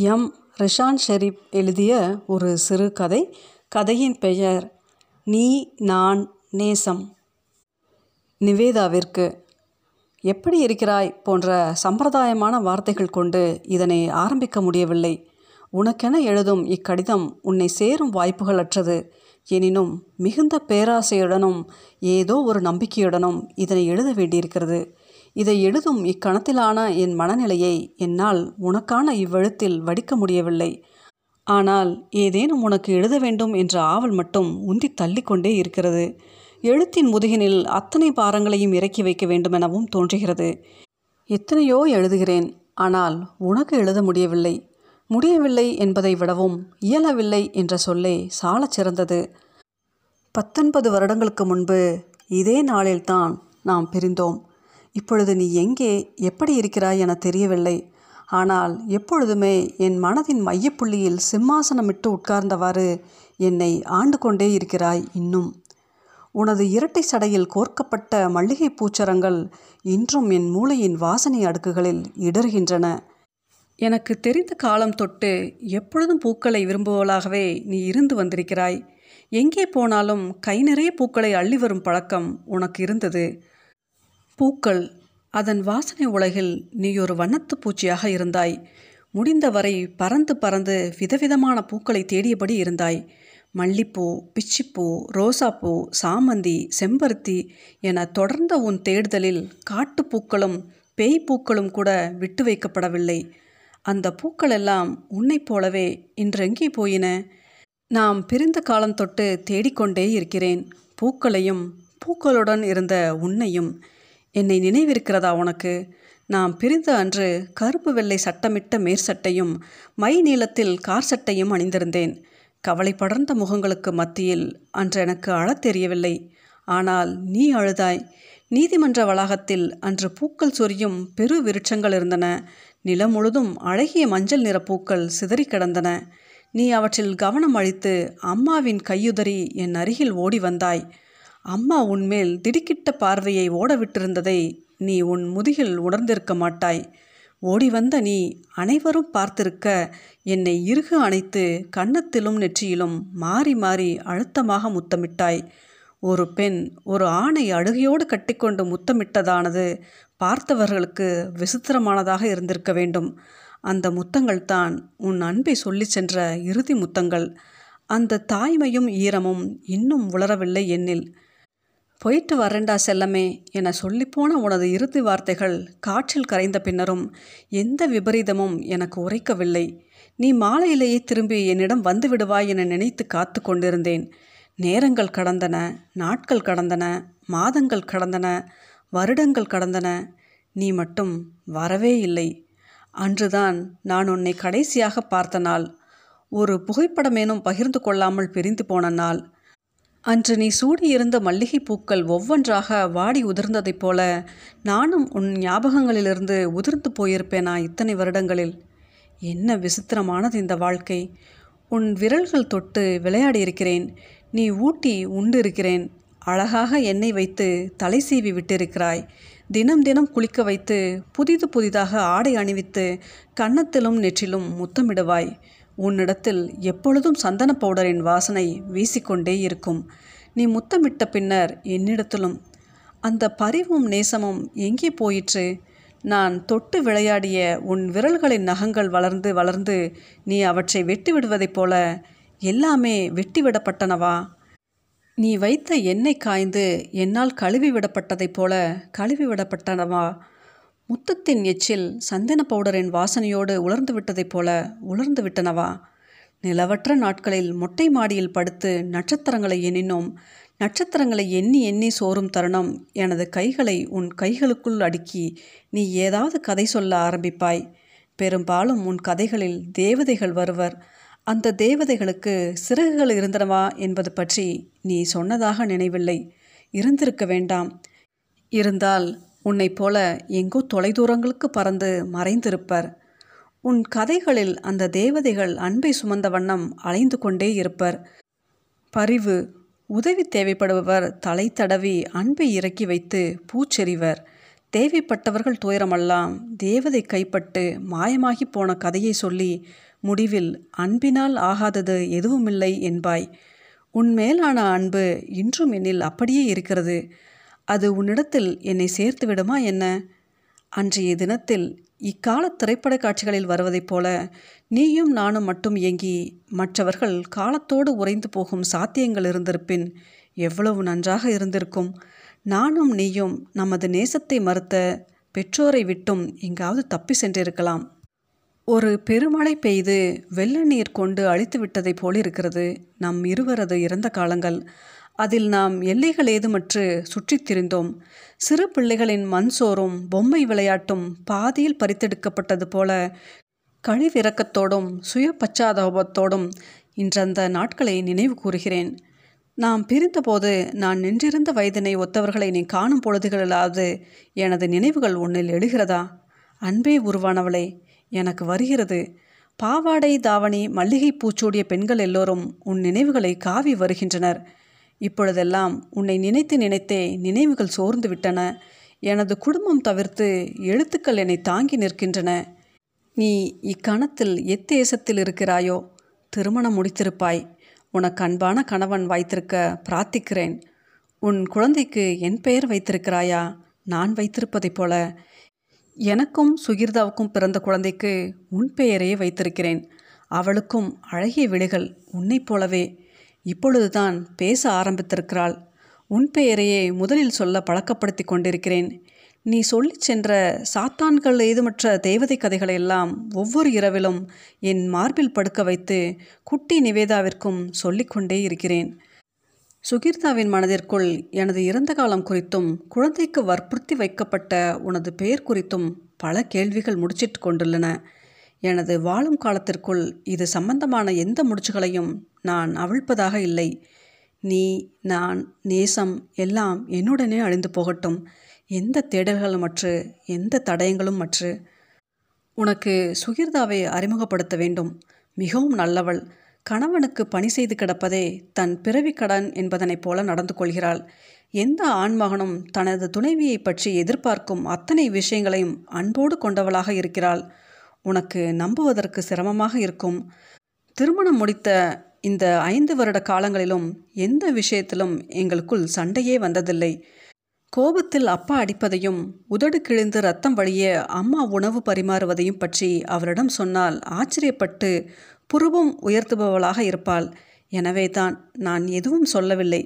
M. Rishan Sharif எழுதிய ஒரு சிறுகதை கதையின் பெயர் நீ நான் நேசம் நிவேதாவிற்கு எப்படி இருக்கிறாய்? போன்ற சம்பிரதாயமான வார்த்தைகள் கொண்டு இதனை ஆரம்பிக்க முடியவில்லை. உனக்கென எழுதும் இக்கடிதம் உன்னை சேரும் வாய்ப்புகள் அற்றது எனினும் மிகுந்த பேராசையுடனும் ஏதோ ஒரு நம்பிக்கையுடனும் இதனை எழுத வேண்டியிருக்கிறது. இதை எழுதும் இக்கணத்திலான என் மனநிலையை என்னால் உனக்கான இவ்வெழுத்தில் வடிக்க முடியவில்லை. ஆனால் ஏதேனும் உனக்கு எழுத வேண்டும் என்ற ஆவல் மட்டும் உந்தி தள்ளிக்கொண்டே இருக்கிறது. எழுத்தின் முதுகினில் அத்தனை பாரங்களையும் இறக்கி வைக்க வேண்டுமெனவும் தோன்றுகிறது. எத்தனையோ எழுதுகிறேன் ஆனால் உனக்கு எழுத முடியவில்லை. முடியவில்லை என்பதை விடவும் இயலவில்லை என்ற சொல்லே சாலச் சிறந்தது. பத்தொன்பது வருடங்களுக்கு முன்பு இதே நாளில்தான் நாம் பிரிந்தோம். இப்பொழுது நீ எங்கே எப்படி இருக்கிறாய் என தெரியவில்லை. ஆனால் எப்பொழுதுமே என் மனதின் மையப்புள்ளியில் சிம்மாசனமிட்டு உட்கார்ந்தவாறு என்னை ஆண்டு கொண்டே இருக்கிறாய் இன்னும். உனது இரட்டை சடையில் கோர்க்கப்பட்ட மல்லிகை பூச்சரங்கள் இன்றும் என் மூளையின் வாசனை அடுக்குகளில் இடறுகின்றன எனக்கு தெரிந்த காலம் தொட்டு எப்பொழுதும் பூக்களை விரும்புவளாகவே நீ இருந்து வந்திருக்கிறாய். எங்கே போனாலும் கை நிறைய பூக்களை அள்ளி வரும் பழக்கம் உனக்கு இருந்தது. பூக்கள் அதன் வாசனை உலகில் நீ ஒரு வண்ணத்து பூச்சியாக இருந்தாய். முடிந்தவரை பறந்து பறந்து விதவிதமான பூக்களை தேடியபடி இருந்தாய். மல்லிப்பூ பிச்சிப்பூ ரோசாப்பூ சாமந்தி செம்பருத்தி என தொடர்ந்த உன் தேடுதலில் காட்டுப்பூக்களும் பேய் பூக்களும் கூட விட்டு வைக்கப்படவில்லை. அந்த பூக்கள் எல்லாம் உன்னைப் போலவே இன்றெங்கே போயின? நாம் பிரிந்த காலம் தொட்டு தேடிக்கொண்டே இருக்கிறேன். பூக்களையும் பூக்களுடன் இருந்த உன்னையும் என்னை நினைவிருக்கிறதா உனக்கு? நாம் பிரிந்த அன்று கருப்பு வெள்ளை சட்டமிட்ட மேற்சட்டையும் மை நீளத்தில் கார் சட்டையும் அணிந்திருந்தேன். கவலை படர்ந்த முகங்களுக்கு மத்தியில் அன்று எனக்கு அழத் தெரியவில்லை. ஆனால் நீ அழுதாய். நீதிமன்ற வளாகத்தில் அன்று பூக்கள் சொரியும் பெரு விருட்சங்கள் இருந்தன. நிலம் முழுதும் அழகிய மஞ்சள் நிற பூக்கள் சிதறி கிடந்தன. நீ அவற்றில் கவனம் அளித்து அம்மாவின் கையுதறி என் அருகில் ஓடி வந்தாய். அம்மா உன்மேல் திடுக்கிட்ட பார்வையை ஓட விட்டிருந்ததை நீ உன் முதுகில் உணர்ந்திருக்க மாட்டாய். ஓடி வந்த நீ அனைவரும் பார்த்திருக்க என்னை இறுக அணைத்து கன்னத்திலும் நெற்றியிலும் மாறி மாறி அழுத்தமாக முத்தமிட்டாய். ஒரு பெண் ஒரு ஆணை அழுகையோடு கட்டிக்கொண்டு முத்தமிட்டதானது பார்த்தவர்களுக்கு விசித்திரமானதாக இருந்திருக்க வேண்டும். அந்த முத்தங்கள் தான் உன் அன்பை சொல்லி சென்ற இறுதி முத்தங்கள். அந்த தாய்மையும் ஈரமும் இன்னும் உளரவில்லை என்னில். போயிட்டு வரேண்டா செல்லமே என சொல்லிப்போன உனது இறுதி வார்த்தைகள் காற்றில் கரைந்த பின்னரும் எந்த விபரீதமும் எனக்கு உரைக்கவில்லை. நீ மாலையிலேயே திரும்பி என்னிடம் வந்து விடுவாய் என நினைத்து காத்து கொண்டிருந்தேன். நேரங்கள் கடந்தன நாட்கள் கடந்தன மாதங்கள் கடந்தன வருடங்கள் கடந்தன. நீ மட்டும் வரவே இல்லை. அன்றுதான் நான் உன்னை கடைசியாக பார்த்த நாள். ஒரு புகைப்படமேனும் பகிர்ந்து கொள்ளாமல் பிரிந்து போன நாள். அன்று நீ சூடியிருந்த மல்லிகை பூக்கள் ஒவ்வொன்றாக வாடி உதிர்ந்ததைப் போல நானும் உன் ஞாபகங்களிலிருந்து உதிர்ந்து போயிருப்பேனா இத்தனை வருடங்களில்? என்ன விசித்திரமானது இந்த வாழ்க்கை. உன் விரல்கள் தொட்டு விளையாடி இருக்கிறேன் நீ ஊட்டி உண்டு இருக்கிறேன் அழகாக எண்ணெய் வைத்து தலை சீவி விட்டிருக்கிறாய். தினம் தினம் குளிக்க வைத்து புதிது புதிதாக ஆடை அணிவித்து கன்னத்திலும் நெற்றிலும் முத்தமிடுவாய். உன்னிடத்தில் எப்பொழுதும் சந்தன பவுடரின் வாசனை வீசிக்கொண்டே இருக்கும். நீ முத்தமிட்ட பின்னர் என்னிடத்திலும் அந்த பரிவும் நேசமும் எங்கே போயிற்று? நான் தொட்டு விளையாடிய உன் விரல்களின் நகங்கள் வளர்ந்து வளர்ந்து நீ அவற்றை வெட்டி விடுவதைப் போல எல்லாமே வெட்டி விடப்பட்டனவா நீ வைத்த எண்ணெய் காய்ந்து என்னால் கழுவி விடப்பட்டதைப் போல கழுவி விடப்பட்டனவா முத்தத்தின் எச்சில் சந்தன பவுடரின் வாசனையோடு உலர்ந்து விட்டதைப் போல உலர்ந்து விட்டனவா? நிலவற்ற நாட்களில் மொட்டை மாடியில் படுத்து நட்சத்திரங்களை எண்ணினோம். நட்சத்திரங்களை எண்ணி எண்ணி சோறும் தருணம் எனது கைகளை உன் கைகளுக்குள் அடுக்கி நீ ஏதாவது கதை சொல்ல ஆரம்பிப்பாய். பெரும்பாலும் உன் கதைகளில் தேவதைகள் வருவர். அந்த தேவதைகளுக்கு சிறகுகள் இருந்தனவா என்பது பற்றி நீ சொன்னதாக நினைவில்லை. இருந்திருக்க வேண்டாம். இருந்தால் உன்னைப் போல எங்கோ தொலைதூரங்களுக்கு பறந்து மறைந்திருப்பர். உன் கதைகளில் அந்த தேவதைகள் அன்பை சுமந்த வண்ணம் அலைந்து கொண்டே இருப்பர். பரிவு உதவி தேவைப்படுபவர் தலை தடவி அன்பை இறக்கி வைத்து பூச்செறிவர். தேவைப்பட்டவர்கள் துயரமெல்லாம் தேவதை கைப்பட்டு மாயமாகி போன கதையை சொல்லி முடிவில் அன்பினால் ஆகாதது எதுவுமில்லை என்பாய். உன் மேலான அன்பு இன்றும் என்னில் அப்படியே இருக்கிறது. அது உன்னிடத்தில் என்னை சேர்த்து விடுமா என்ன? அன்றைய தினத்தில் இக்கால திரைப்பட காட்சிகளில் வருவதைப் போல நீயும் நானும் மட்டும் இயங்கி மற்றவர்கள் காலத்தோடு உறைந்து போகும் சாத்தியங்கள் இருந்திருப்பின் எவ்வளவு நன்றாக இருந்திருக்கும். நானும் நீயும் நமது நேசத்தை மறுத்த பெற்றோரை விட்டும் எங்காவது தப்பி சென்றிருக்கலாம். ஒரு பெருமழை பெய்து வெள்ள நீர் கொண்டு அழித்து விட்டதைப் போலிருக்கிறது நம் இருவரது இறந்த காலங்கள். அதில் நாம் எல்லைகள் ஏதுமற்று சுற்றித் திரிந்தோம். சிறு பிள்ளைகளின் மண் சோறும் பொம்மை விளையாட்டும் பாதியில் பறித்தெடுக்கப்பட்டது போல கழிவிறக்கத்தோடும் சுய பச்சாதாபத்தோடும் இன்றந்த நாட்களை நினைவு கூறுகிறேன். நாம் பிரிந்தபோது நான் நின்றிருந்த வயதினை ஒத்தவர்களை நீ காணும் பொழுதுகளிலாவது எனது நினைவுகள் உன்னில் எழுகிறதா? அன்பே உருவானவளே எனக்கு வருகிறது. பாவாடை தாவணி மல்லிகை பூச்சூடிய பெண்கள் எல்லோரும் உன் நினைவுகளை காவி வருகின்றனர். இப்பொழுதெல்லாம் உன்னை நினைத்து நினைத்தே நினைவுகள் சோர்ந்து விட்டன. எனது குடும்பம் தவிர்த்து எழுத்துக்கள் என்னை தாங்கி நிற்கின்றன. நீ இக்கணத்தில் எத்தேசத்தில் இருக்கிறாயோ? திருமணம் முடித்திருப்பாய். உனக்கு அன்பான கணவன் வைத்திருக்க பிரார்த்திக்கிறேன். உன் குழந்தைக்கு என் பெயர் வைத்திருக்கிறாயா? நான் வைத்திருப்பதைப் போல. எனக்கும் சுகிர்தாவுக்கும் பிறந்த குழந்தைக்கு உன் பெயரையே வைத்திருக்கிறேன். அவளுக்கும் அழகிய விழிகள் உன்னைப் போலவே. இப்பொழுதுதான் பேச ஆரம்பித்திருக்கிறாள். உன் பெயரையே முதலில் சொல்ல பழக்கப்படுத்தி கொண்டிருக்கிறேன். நீ சொல்லிச் சென்ற சாத்தான்கள் ஏதுமற்ற தேவதை கதைகளையெல்லாம் ஒவ்வொரு இரவிலும் என் மார்பில் படுக்க வைத்து குட்டி நிவேதாவிற்கும் சொல்லிக்கொண்டே இருக்கிறேன். சுகீர்தாவின் மனதிற்குள் எனது இறந்த காலம் குறித்தும் குழந்தைக்கு வற்புறுத்தி வைக்கப்பட்ட உனது பெயர் குறித்தும் பல கேள்விகள் முடிச்சிட்டு கொண்டுள்ளன. எனது வாழும் காலத்திற்குள் இது சம்பந்தமான எந்த முடிச்சுகளையும் நான் அவிழ்ப்பதாக இல்லை. நீ நான் நேசம் எல்லாம் என்னுடனே அழிந்து போகட்டும். எந்த தேடல்களும் அற்று எந்த தடயங்களும் அற்று உனக்கு சுகிர்தாவை அறிமுகப்படுத்த வேண்டும். மிகவும் நல்லவள். கணவனுக்கு பணி செய்து கிடப்பதே தன் பிறவி கடன் என்பதனைப் போல நடந்து கொள்கிறாள். எந்த ஆண்மகனும் தனது துணைவியை பற்றி எதிர்பார்க்கும் அத்தனை விஷயங்களையும் அன்போடு கொண்டவளாக இருக்கிறாள். உனக்கு நம்புவதற்கு சிரமமாக இருக்கும். திருமணம் முடித்த இந்த ஐந்து வருட காலங்களிலும் எந்த விஷயத்திலும் எங்களுக்குள் சண்டையே வந்ததில்லை. கோபத்தில் அப்பா அடிப்பதையும் உதடு கிழிந்து ரத்தம் வழிய அம்மா உணவு பரிமாறுவதையும் பற்றி அவரிடம் சொன்னால் ஆச்சரியப்பட்டு புருவம் உயர்த்துபவளாக இருப்பாள். எனவே தான் நான் எதுவும் சொல்லவில்லை.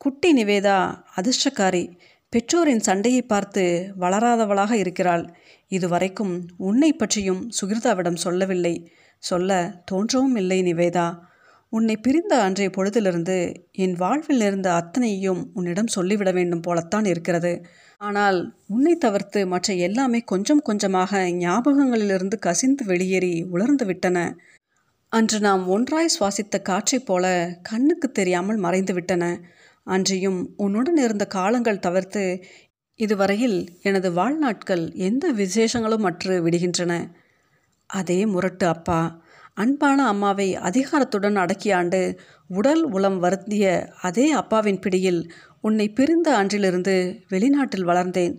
குட்டி நிவேதா அதிர்ஷ்டக்காரி பெற்றோரின் சண்டையை பார்த்து வளராதவளாக இருக்கிறாள். இதுவரைக்கும் உன்னை பற்றியும் சுகிர்தாவிடம் சொல்லவில்லை. சொல்ல தோன்றவும் இல்லை நிவேதா. உன்னை பிரிந்த அன்றைய பொழுதிலிருந்து என் வாழ்வில் இருந்த அத்தனையும் உன்னிடம் சொல்லிவிட வேண்டும் போலத்தான் இருக்கிறது. ஆனால் உன்னை தவிர்த்து மற்ற எல்லாமே கொஞ்சம் கொஞ்சமாக ஞாபகங்களிலிருந்து கசிந்து வெளியேறி உலர்ந்து விட்டன. அன்று நாம் ஒன்றாய் சுவாசித்த காற்றைப் போல கண்ணுக்கு தெரியாமல் மறைந்து விட்டன. அன்றையும் உன்னுடன் இருந்த காலங்கள் தவிர்த்து இதுவரையில் எனது வாழ்நாட்கள் எந்த விசேஷங்களும் அற்று விடுகின்றன. அதே முரட்டு அப்பா அன்பான அம்மாவை அதிகாரத்துடன் அடக்கியாண்டு உடல் உளம் வருந்திய அதே அப்பாவின் பிடியில் உன்னை பிரிந்த அன்றிலிருந்து வெளிநாட்டில் வளர்ந்தேன்.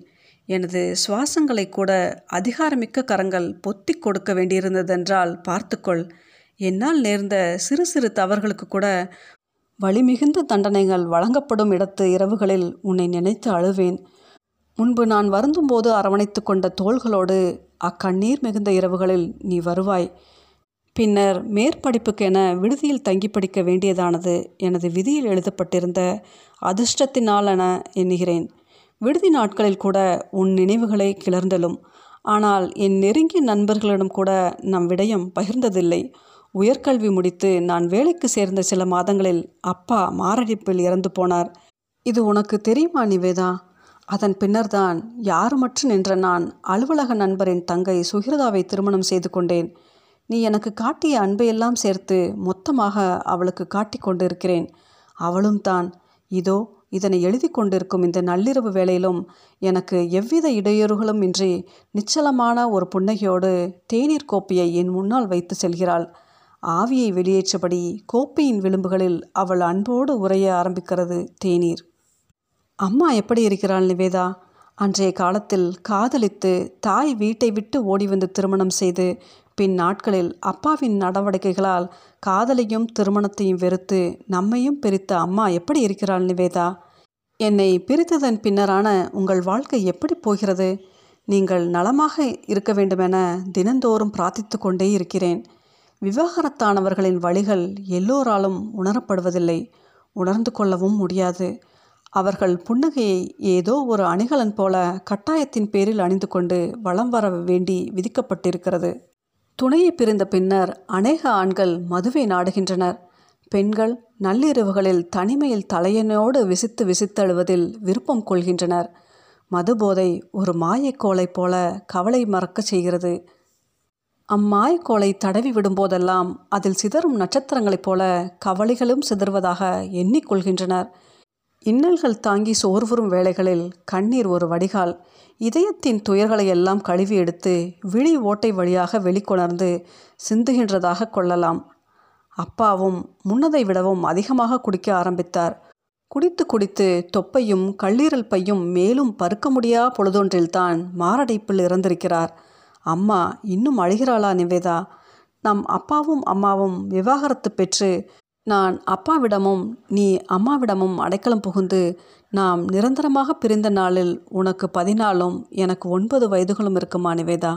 எனது சுவாசங்களை கூட அதிகாரமிக்க கரங்கள் பொத்தி கொடுக்க வேண்டியிருந்ததென்றால் பார்த்துக்கொள். என்னால் நேர்ந்த சிறு சிறு தவறுகளுக்கு கூட வலிமிகுந்த தண்டனைகள் வழங்கப்படும் இடத்து இரவுகளில் உன்னை நினைத்து அழுவேன். முன்பு நான் வருந்தும்போது அரவணைத்து கொண்ட தோள்களோடு அக்கண்ணீர் மிகுந்த இரவுகளில் நீ வருவாய். பின்னர் மேற்படிப்புக்கென விடுதியில் தங்கி படிக்க வேண்டியதானது எனது விதியில் எழுதப்பட்டிருந்த அதிர்ஷ்டத்தினால் என எண்ணுகிறேன். விடுதி நாட்களில் கூட உன் நினைவுகளை கிளர்ந்தலும் ஆனால் என் நெருங்கிய நண்பர்களிடம் கூட நம் விடயம் பகிர்ந்ததில்லை. உயர்கல்வி முடித்து நான் வேலைக்கு சேர்ந்த சில மாதங்களில் அப்பா மாரடைப்பில் இறந்து போனார். இது உனக்கு தெரியுமா நிவேதா? அதன் பின்னர்தான் யாருமற்று நின்ற நான் அலுவலக நண்பரின் தங்கை சுகிரதாவை திருமணம் செய்து கொண்டேன். நீ எனக்கு காட்டிய அன்பையெல்லாம் சேர்த்து மொத்தமாக அவளுக்கு காட்டி கொண்டிருக்கிறேன். அவளும் தான். இதோ இதனை எழுதி கொண்டிருக்கும் இந்த நள்ளிரவு வேளையிலும் எனக்கு எவ்வித இடையூறுகளும் இன்றி நிச்சலமான ஒரு புன்னகையோடு தேநீர் கோப்பையை என் முன்னால் வைத்து செல்கிறாள். ஆவியை வெளியேற்றபடி கோப்பையின் விளிம்புகளில் அவள் அன்போடு உரைய ஆரம்பிக்கிறது தேநீர். அம்மா எப்படி இருக்கிறாள் நிவேதா? அன்றைய காலத்தில் காதலித்து தாய் வீட்டை விட்டு ஓடி வந்து திருமணம் செய்து பின் நாட்களில் அப்பாவின் நடவடிக்கைகளால் காதலையும் திருமணத்தையும் வெறுத்து நம்மையும் பிரித்த அம்மா எப்படி இருக்கிறாள் நிவேதா? என்னை பிரித்ததன் பின்னரான உங்கள் வாழ்க்கை எப்படி போகிறது? நீங்கள் நலமாக இருக்க வேண்டுமென தினந்தோறும் பிரார்த்தித்து கொண்டே இருக்கிறேன். விவாகரத்தானவர்களின் வழிகள் எல்லோராலும் உணரப்படுவதில்லை. உணர்ந்து கொள்ளவும் முடியாது. அவர்கள் புன்னகையை ஏதோ ஒரு அணிகலன் போல கட்டாயத்தின் பேரில் அணிந்து கொண்டு வலம் வர வேண்டி விதிக்கப்பட்டிருக்கிறது. துணையை பிரிந்த பின்னர் அநேக ஆண்கள் மதுவை நாடுகின்றனர். பெண்கள் நள்ளிரவுகளில் தனிமையில் தலையனோடு விசித்து விசித்தழுவதில் விருப்பம் கொள்கின்றனர். மதுபோதை ஒரு மாயக்கோளை போல கவலை மறக்கச் செய்கிறது. அம்மாயக்கோளை தடவி விடும்போதெல்லாம் அதில் சிதறும் நட்சத்திரங்களைப் போல கவலைகளும் சிதறுவதாக எண்ணிக்கொள்கின்றனர் இன்னல்கள் தாங்கி சோர்வுறும் வேளைகளில் கண்ணீர் ஒரு வடிகால். இதயத்தின் துயர்களை எல்லாம் கழுவி எடுத்து விழி ஓட்டை வழியாக வெளிக்கொணர்ந்து சிந்துகின்றதாக கொள்ளலாம். அப்பாவும் முன்னதை விடவும் அதிகமாக குடிக்க ஆரம்பித்தார். குடித்து குடித்து தொப்பையும் கல்லீரல் பையும் மேலும் பருக்க முடியா பொழுதொன்றில்தான் மாரடைப்பில் இறந்திருக்கிறார். அம்மா இன்னும் அழுகிறாளா நிவேதா? நம் அப்பாவும் அம்மாவும் விவாகரத்து பெற்று நான் அப்பாவிடமும் நீ அம்மாவிடமும் அடைக்கலம் புகுந்து நாம் நிரந்தரமாக பிரிந்த நாளில் உனக்கு பதினாலும் எனக்கு ஒன்பது வயதுகளும் இருக்குமா நிவேதா?